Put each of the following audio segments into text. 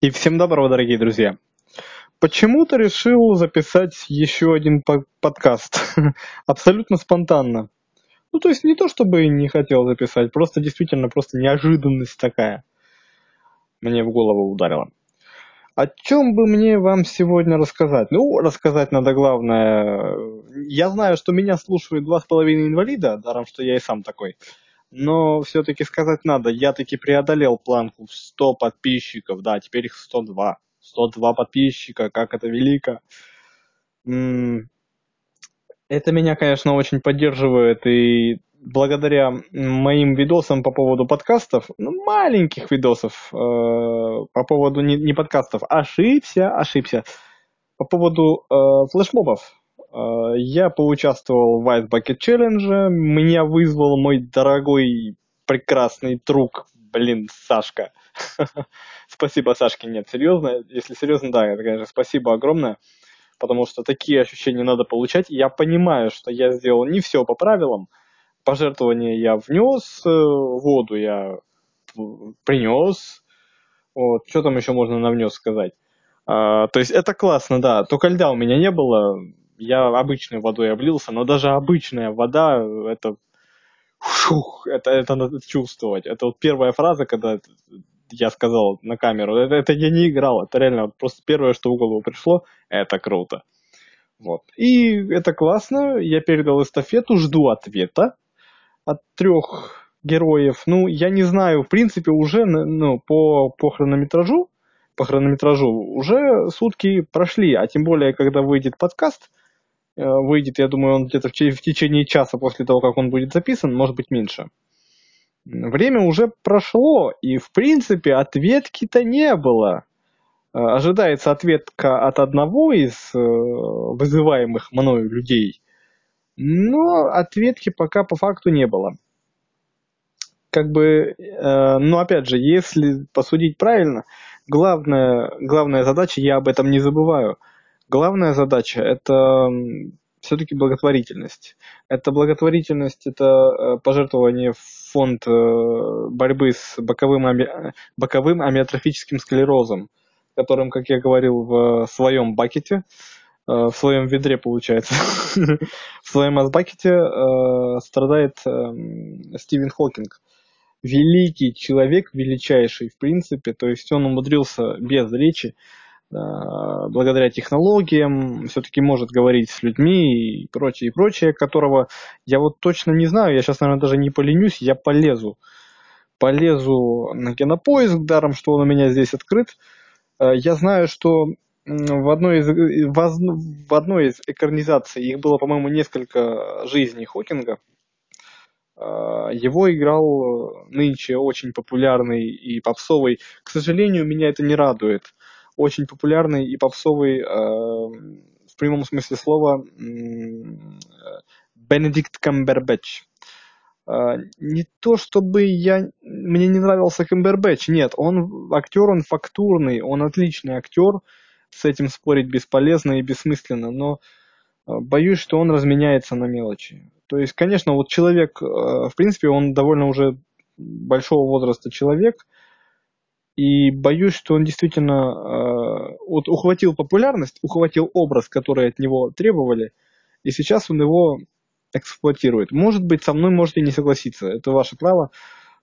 И всем доброго, дорогие друзья. Почему-то решил записать еще один по- подкаст. Абсолютно спонтанно. Ну, то есть не то, чтобы не хотел записать, просто действительно просто неожиданность такая мне в голову ударила. О чем бы мне вам сегодня рассказать? Ну, рассказать надо главное. Я знаю, что меня слушают два с половиной инвалида, даром, что я и сам такой но все-таки сказать надо, я таки преодолел планку в 100 подписчиков, да, теперь их 102. 102 подписчика, как это велико. Это меня, конечно, очень поддерживает, и благодаря моим видосам по поводу подкастов, ну, маленьких видосов э, по поводу не, не подкастов, ошибся, ошибся, по поводу э, флешмобов, я поучаствовал в Ice Bucket Challenge. Меня вызвал мой дорогой, прекрасный друг, блин, Сашка. Спасибо, Сашке, нет, серьезно. Если серьезно, да, это, конечно, спасибо огромное. Потому что такие ощущения надо получать. Я понимаю, что я сделал не все по правилам. Пожертвования я внес, э, воду я принес. Вот, что там еще можно на внес сказать? А, то есть это классно, да. Только льда у меня не было я обычной водой облился, но даже обычная вода, это, фух, это, это надо чувствовать. Это вот первая фраза, когда я сказал на камеру, это, это я не играл, это реально просто первое, что в голову пришло, это круто. Вот. И это классно, я передал эстафету, жду ответа от трех героев. Ну, я не знаю, в принципе, уже ну, по, по хронометражу, по хронометражу уже сутки прошли, а тем более, когда выйдет подкаст, выйдет, я думаю, он где-то в течение часа после того, как он будет записан, может быть меньше. Время уже прошло, и в принципе ответки-то не было. Э, ожидается ответка от одного из э, вызываемых мною людей, но ответки пока по факту не было. Как бы, но опять же, если посудить правильно, главная, главная задача, я об этом не забываю – главная задача – это все-таки благотворительность. Это благотворительность, это э, пожертвование в фонд э, борьбы с боковым, ами... боковым амиотрофическим склерозом, которым, как я говорил, в своем бакете, э, в своем ведре, получается, в своем азбакете страдает Стивен Хокинг. Великий человек, величайший, в принципе, то есть он умудрился без речи благодаря технологиям все-таки может говорить с людьми и прочее, и прочее, которого я вот точно не знаю, я сейчас, наверное, даже не поленюсь, я полезу. Полезу на кинопоиск, даром, что он у меня здесь открыт. Э, я знаю, что в одной из, в одной из экранизаций, их было, по-моему, несколько жизней Хокинга, э, его играл нынче очень популярный и попсовый. К сожалению, меня это не радует очень популярный и попсовый э, в прямом смысле слова Бенедикт Камбербэтч. Э, не то чтобы я мне не нравился Камбербэтч, нет, он актер, он фактурный, он отличный актер, с этим спорить бесполезно и бессмысленно, но э, боюсь, что он разменяется на мелочи. То есть, конечно, вот человек, в принципе, он довольно уже большого возраста человек, и боюсь, что он действительно э, вот ухватил популярность, ухватил образ, который от него требовали, и сейчас он его эксплуатирует. Может быть, со мной можете не согласиться, это ваше право,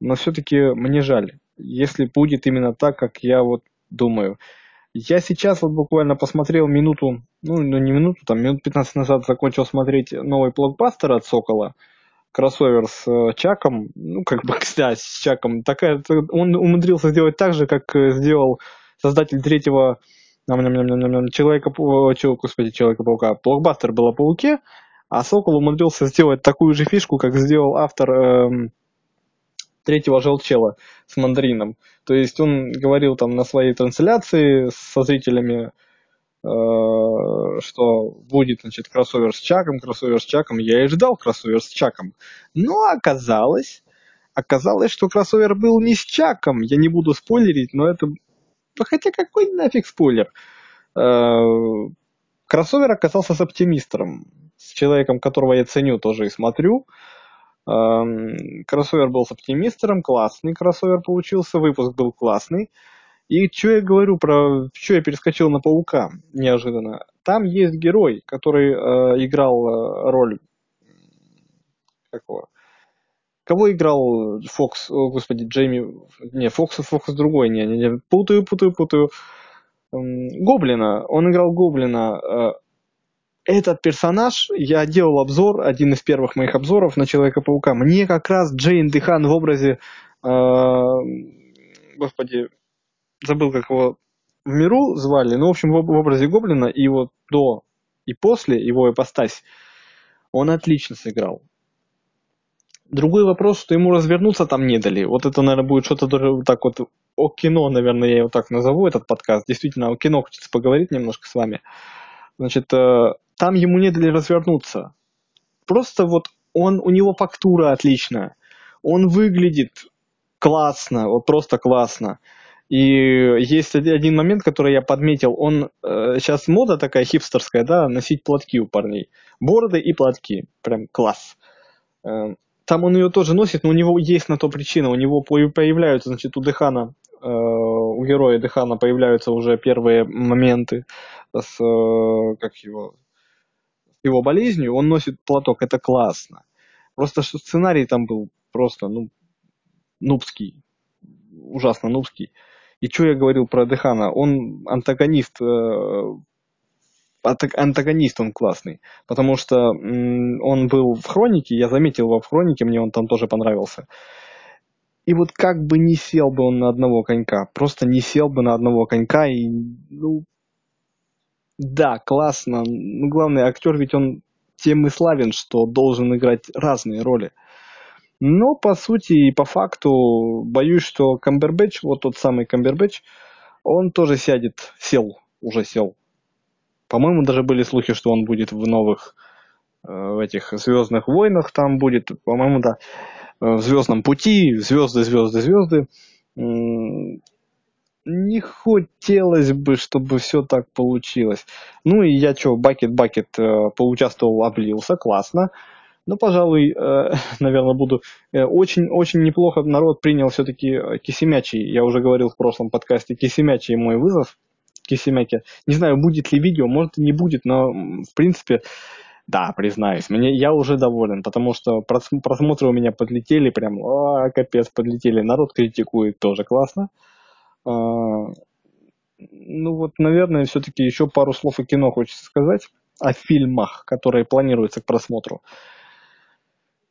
но все-таки мне жаль, если будет именно так, как я вот думаю. Я сейчас вот буквально посмотрел минуту, ну, ну не минуту, там минут 15 назад закончил смотреть новый блокбастер от Сокола – кроссовер с э, Чаком, ну, как бы, кстати, с Чаком, такая, он умудрился сделать так же, как э, сделал создатель третьего Человека, господи, Человека-паука. Блокбастер был о Пауке, а Сокол умудрился сделать такую же фишку, как сделал автор эм, третьего желчела с мандарином. То есть он говорил там на своей трансляции со зрителями, что будет, значит, кроссовер с Чаком, кроссовер с Чаком. Я и ждал кроссовер с Чаком. Но оказалось, оказалось, что кроссовер был не с Чаком. Я не буду спойлерить, но это... Хотя какой нафиг спойлер? Э, кроссовер оказался с оптимистром. С человеком, которого я ценю тоже и смотрю. Эм, кроссовер был с оптимистером, классный кроссовер получился, выпуск был классный. И что я говорю про... Что я перескочил на Паука неожиданно? Там есть герой, который э, играл э, роль... Какого? Кого играл Фокс? О, господи, Джейми... Не, Фокс, Фокс другой. Не, не, не. Путаю, путаю, путаю. Гоблина. Он играл Гоблина. Э, этот персонаж, я делал обзор, один из первых моих обзоров на Человека-паука. Мне как раз Джейн Дехан в образе... Э, господи, забыл, как его в миру звали, ну, в общем, в, образе Гоблина и вот до и после его ипостась он отлично сыграл. Другой вопрос, что ему развернуться там не дали. Вот это, наверное, будет что-то даже так вот о кино, наверное, я его так назову, этот подкаст. Действительно, о кино хочется поговорить немножко с вами. Значит, э, там ему не дали развернуться. Просто вот он, у него фактура отличная. Он выглядит классно, вот просто классно. И есть один момент, который я подметил. Он э, сейчас мода такая хипстерская, да, носить платки у парней. Бороды и платки. Прям класс. Э, там он ее тоже носит, но у него есть на то причина. У него появляются, значит, у Дехана, э, у героя Дехана появляются уже первые моменты с, э, как его, его болезнью. Он носит платок, это классно. Просто что сценарий там был просто, ну, нубский. Ужасно нубский. И что я говорил про Дехана? Он антагонист, э, антагонист он классный, потому что он был в Хронике, я заметил его в Хронике, мне он там тоже понравился. И вот как бы не сел бы он на одного конька, просто не сел бы на одного конька и, ну, да, классно. Ну, главный актер, ведь он тем и славен, что должен играть разные роли. Но по сути и по факту боюсь, что Камбербэтч, вот тот самый Камбербэтч, он тоже сядет, сел, уже сел. По-моему, даже были слухи, что он будет в новых э, в этих Звездных войнах там будет, по-моему, да, э, в Звездном пути, звезды, звезды, звезды. Не хотелось бы, чтобы все так получилось. Ну и я что, бакет-бакет э, поучаствовал, облился, классно. Ну, пожалуй, э, наверное, буду... Очень-очень э, неплохо народ принял все-таки э, Кисемячий. Я уже говорил в прошлом подкасте Кисемячий мой вызов. Кисемяки. Не знаю, будет ли видео, может и не будет, но в принципе, да, признаюсь, мне, я уже доволен, потому что просмотры у меня подлетели, прям, о, капец, подлетели. Народ критикует, тоже классно. А, ну вот, наверное, все-таки еще пару слов о кино хочется сказать, о фильмах, которые планируются к просмотру.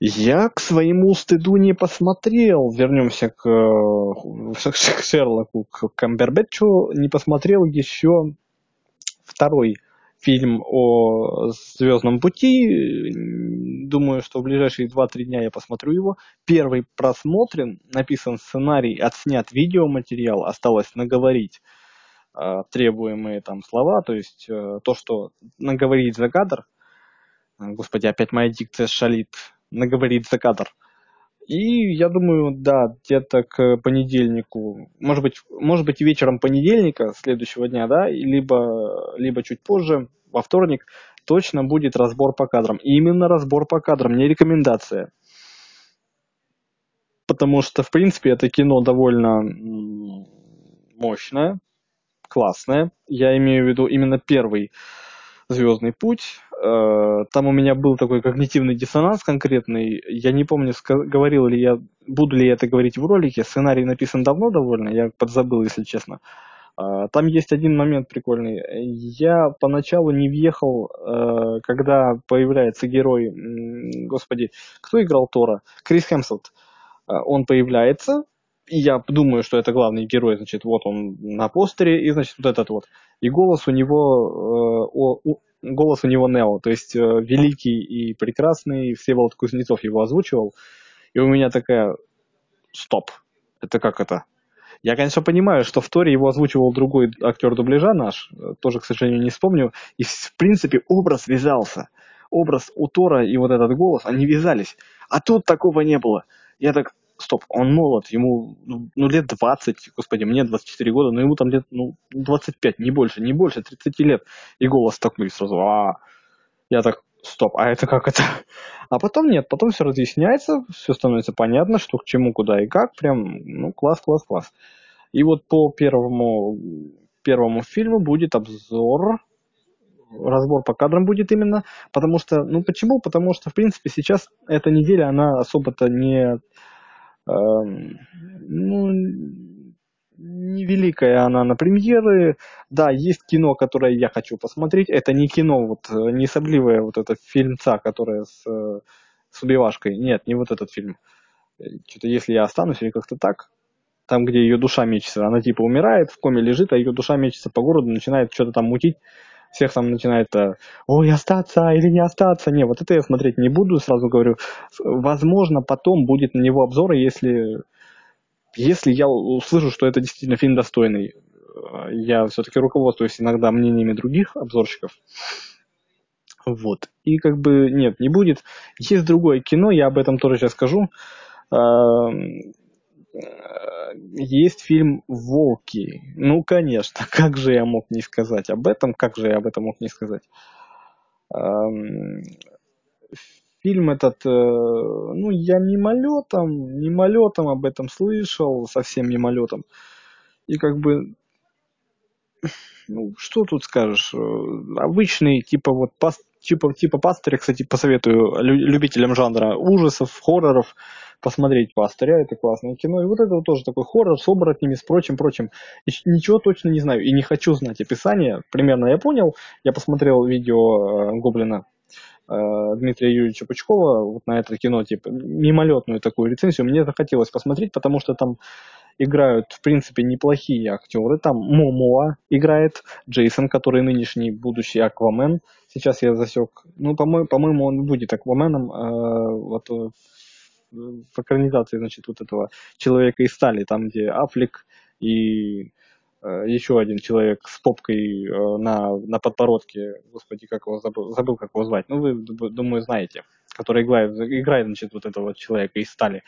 Я к своему стыду не посмотрел, вернемся к, к Шерлоку, к Камбербэтчу, не посмотрел еще второй фильм о Звездном пути. Думаю, что в ближайшие 2-3 дня я посмотрю его. Первый просмотрен, написан сценарий, отснят видеоматериал, осталось наговорить э, требуемые там слова, то есть э, то, что наговорить за кадр. Господи, опять моя дикция шалит наговорит за кадр. И я думаю, да, где-то к понедельнику, может быть, может быть вечером понедельника следующего дня, да, либо, либо чуть позже, во вторник, точно будет разбор по кадрам. И именно разбор по кадрам, не рекомендация. Потому что, в принципе, это кино довольно мощное, классное. Я имею в виду именно первый Звездный путь. Э, там у меня был такой когнитивный диссонанс конкретный. Я не помню, говорил ли я, буду ли я это говорить в ролике. Сценарий написан давно довольно, я подзабыл, если честно. Э, там есть один момент прикольный. Я поначалу не въехал, э, когда появляется герой, господи, кто играл Тора? Крис Хемсворт. Он появляется, я думаю, что это главный герой, значит, вот он на постере, и, значит, вот этот вот. И голос у него, э, о, у, голос у него Нео, то есть э, великий и прекрасный Всеволод Кузнецов его озвучивал. И у меня такая, стоп, это как это? Я, конечно, понимаю, что в Торе его озвучивал другой актер дубляжа наш, тоже, к сожалению, не вспомню, и, в принципе, образ вязался. Образ у Тора и вот этот голос, они вязались. А тут такого не было. Я так, стоп, он молод, ему ну, ну лет 20, господи, мне 24 года, но ему там лет ну, 25, не больше, не больше, 30 лет. И голос такой сразу, а Я так, стоп, а это как это? А потом нет, потом все разъясняется, все становится понятно, что к чему, куда и как, прям, ну, класс, класс, класс. И вот по первому, первому фильму будет обзор, разбор по кадрам будет именно, потому что, ну почему? Потому что, в принципе, сейчас эта неделя, она особо-то не, ну, невеликая она на премьеры. Да, есть кино, которое я хочу посмотреть. Это не кино, вот не сопливое вот это фильмца, которое с, с убивашкой. Нет, не вот этот фильм. Что-то если я останусь или как-то так, там, где ее душа мечется, она типа умирает, в коме лежит, а ее душа мечется по городу, начинает что-то там мутить, всех там начинает, ой, остаться или не остаться. Не, вот это я смотреть не буду, сразу говорю. Возможно, потом будет на него обзор, если если я услышу, что это действительно фильм достойный, э, я все-таки руководствуюсь иногда мнениями других обзорщиков. Вот. И как бы нет, не будет. Есть другое кино, я об этом тоже сейчас скажу. Есть фильм «Волки». Ну, конечно, как же я мог не сказать об этом, как же я об этом мог не сказать. Фильм этот, э, ну, я мимолетом, мимолетом об этом слышал, совсем мимолетом. И как бы, ну, что тут скажешь? Э, обычный, типа вот, пас, типа, типа пастыря, кстати, посоветую любителям жанра ужасов, хорроров, посмотреть пастыря, это классное кино. И вот это вот тоже такой хоррор с оборотнями, с прочим, прочим. И ничего точно не знаю и не хочу знать описание. Примерно я понял, я посмотрел видео э, Гоблина Э, Дмитрия Юрьевича Пучкова вот на это кино, типа, мимолетную такую рецензию, мне захотелось посмотреть, потому что там играют, в принципе, неплохие актеры. Там Момоа играет, Джейсон, который нынешний будущий Аквамен. Сейчас я засек, ну, по-моему, по-моему он будет Акваменом э, вот, в экранизации, значит, вот этого Человека из стали, там, где Аффлек и Э, еще один человек с попкой э, на, на подбородке, господи, как его забыл, забыл, как его звать, ну вы, думаю, знаете, который играет, играет, значит, вот этого человека из стали.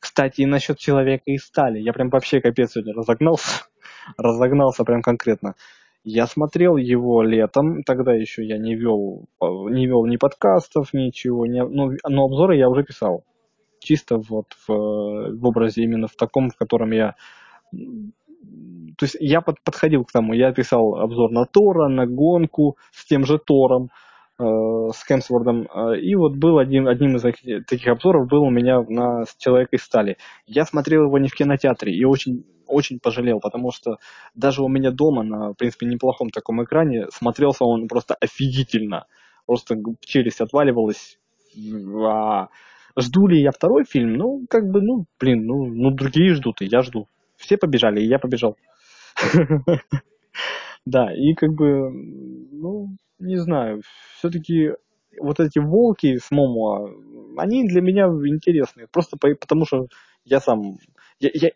Кстати, и насчет человека из стали, я прям вообще капец сегодня разогнался, разогнался прям конкретно. Я смотрел его летом, тогда еще я не вел, не вел ни подкастов, ничего, не, ну, но обзоры я уже писал. Чисто вот в, в образе именно в таком, в котором я то есть я под, подходил к тому, я писал обзор на Тора, на гонку с тем же Тором, э, с Кемсвордом, э, и вот был один, одним из таких, таких обзоров был у меня на «Человек из стали». Я смотрел его не в кинотеатре и очень, очень пожалел, потому что даже у меня дома на, в принципе, неплохом таком экране смотрелся он просто офигительно. Просто челюсть отваливалась. А, жду ли я второй фильм? Ну, как бы, ну, блин, ну, ну другие ждут, и я жду. Все побежали, и я побежал. Да, и как бы, ну, не знаю, все-таки вот эти волки с Момо, они для меня интересные, просто потому что я сам, я, я,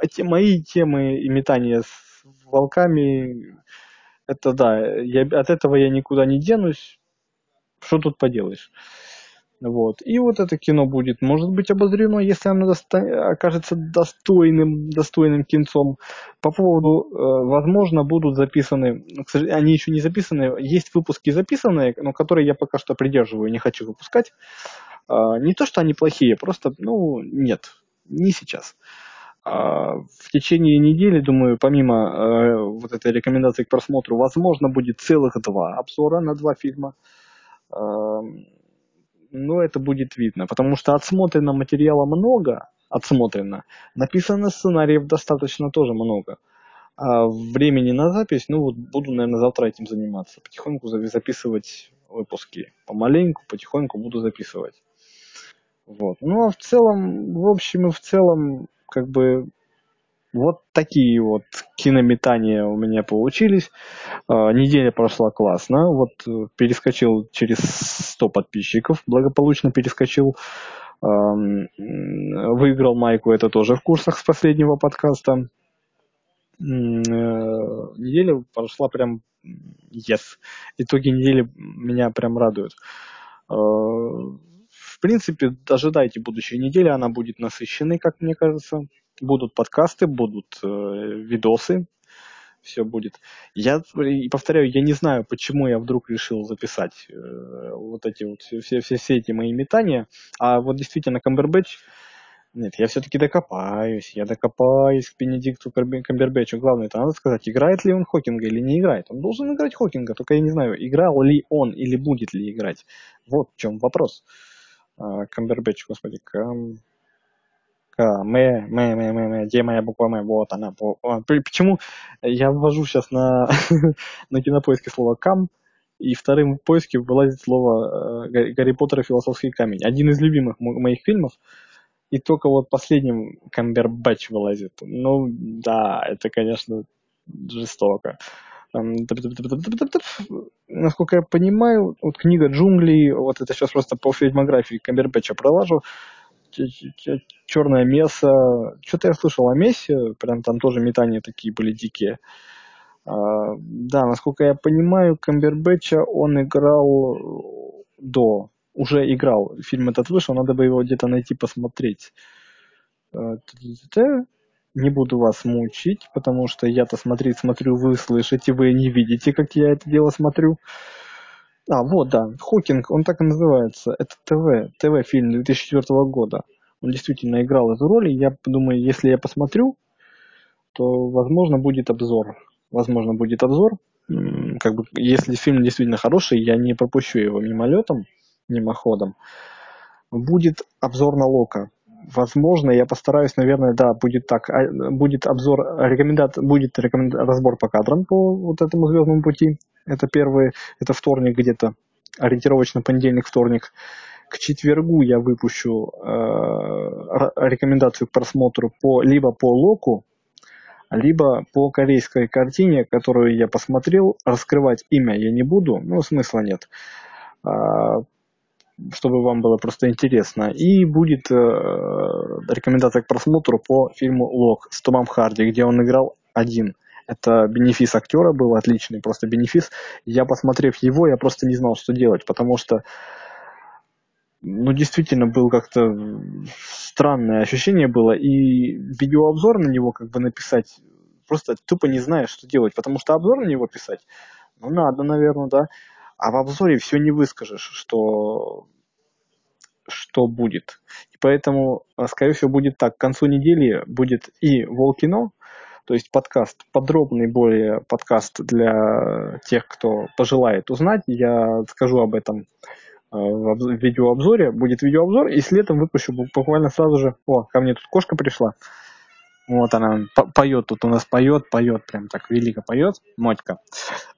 эти мои темы и метания с волками, это да, я, от этого я никуда не денусь, что тут поделаешь. Вот. И вот это кино будет, может быть, обозрено, если оно доста- окажется достойным, достойным кинцом. По поводу, э, возможно, будут записаны, к сожалению, они еще не записаны, есть выпуски записанные, но которые я пока что придерживаю, не хочу выпускать. Э, не то, что они плохие, просто, ну, нет, не сейчас. А в течение недели, думаю, помимо э, вот этой рекомендации к просмотру, возможно, будет целых два обзора на два фильма. Эм, ну, это будет видно, потому что отсмотрено материала много, отсмотрено, написано сценариев достаточно тоже много. А времени на запись, ну, вот буду, наверное, завтра этим заниматься, потихоньку записывать выпуски, помаленьку, потихоньку буду записывать. Вот. Ну, а в целом, в общем и в целом, как бы, вот такие вот кинометания у меня получились. А, неделя прошла классно. Вот э, перескочил через 100 подписчиков, благополучно перескочил. Выиграл майку, это тоже в курсах с последнего подкаста. Э, неделя прошла прям yes. Итоги недели меня прям радуют. А, в принципе, ожидайте будущей недели, она будет насыщенной, как мне кажется будут подкасты, будут э, видосы, все будет. Я и повторяю, я не знаю, почему я вдруг решил записать э, вот эти вот все, все, все эти мои метания. А вот действительно Камбербэтч Нет, я все-таки докопаюсь, я докопаюсь к Бенедикту Камбербэтчу. Главное, это надо сказать, играет ли он Хокинга или не играет. Он должен играть Хокинга, только я не знаю, играл ли он или будет ли играть. Вот в чем вопрос. А, Камбербэтч, господи, Кам... Мэ, мэ, мэ, мэ, где моя буква Мэ? Вот она. Почему я ввожу сейчас на, на кинопоиске слово кам, и вторым в поиске вылазит слово э, Гарри Поттер и философский камень. Один из любимых моих фильмов. И только вот последним Камбербэтч вылазит. Ну, да, это, конечно, жестоко. Насколько я понимаю, вот книга джунглей, вот это сейчас просто по фильмографии Камбербэтча пролажу, черное место. Что-то я слышал о Мессе, прям там тоже метания такие были дикие. А, да, насколько я понимаю, Камбербэтча он играл до, уже играл. Фильм этот вышел, надо бы его где-то найти, посмотреть. А, не буду вас мучить, потому что я-то смотреть смотрю, вы слышите, вы не видите, как я это дело смотрю. А, вот, да, Хокинг, он так и называется. Это ТВ, ТВ-фильм 2004 года. Он действительно играл эту роль, и я думаю, если я посмотрю, то, возможно, будет обзор. Возможно, будет обзор. Как бы, если фильм действительно хороший, я не пропущу его мимолетом, мимоходом. Будет обзор на Лока. Возможно, я постараюсь, наверное, да, будет так. А, будет обзор, рекомендат, будет рекоменда, разбор по кадрам по вот этому звездному пути. Это первый, это вторник где-то, ориентировочно понедельник, вторник. К четвергу я выпущу э, рекомендацию к просмотру по, либо по Локу, либо по корейской картине, которую я посмотрел. Раскрывать имя я не буду, ну, смысла нет. Чтобы вам было просто интересно. И будет э, рекомендация к просмотру по фильму «Лок» с Томом Харди, где он играл один. Это бенефис актера был отличный, просто бенефис. Я, посмотрев его, я просто не знал, что делать, потому что ну, действительно, был как-то странное ощущение было, и видеообзор на него как бы написать, просто тупо не знаешь, что делать, потому что обзор на него писать, ну, надо, наверное, да, а в обзоре все не выскажешь, что, что будет. И поэтому, а, скорее всего, будет так, к концу недели будет и Волкино, то есть подкаст, подробный более подкаст для тех, кто пожелает узнать. Я скажу об этом а, в видеообзоре. Будет видеообзор, и с летом выпущу буквально сразу же. О, ко мне тут кошка пришла. Вот она поет тут у нас поет, поет, прям так велико поет, Мотька.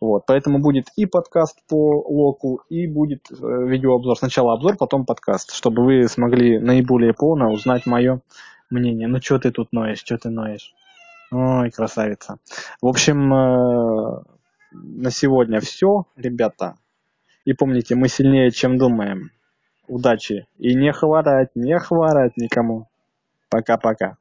Вот, поэтому будет и подкаст по локу, и будет э, видеообзор. Сначала обзор, потом подкаст, чтобы вы смогли наиболее полно узнать мое мнение. Ну, что ты тут ноешь, что ты ноешь? Ой, красавица. В общем, э, на сегодня все, ребята. И помните, мы сильнее, чем думаем. Удачи. И не хворать, не хворать никому. Пока-пока.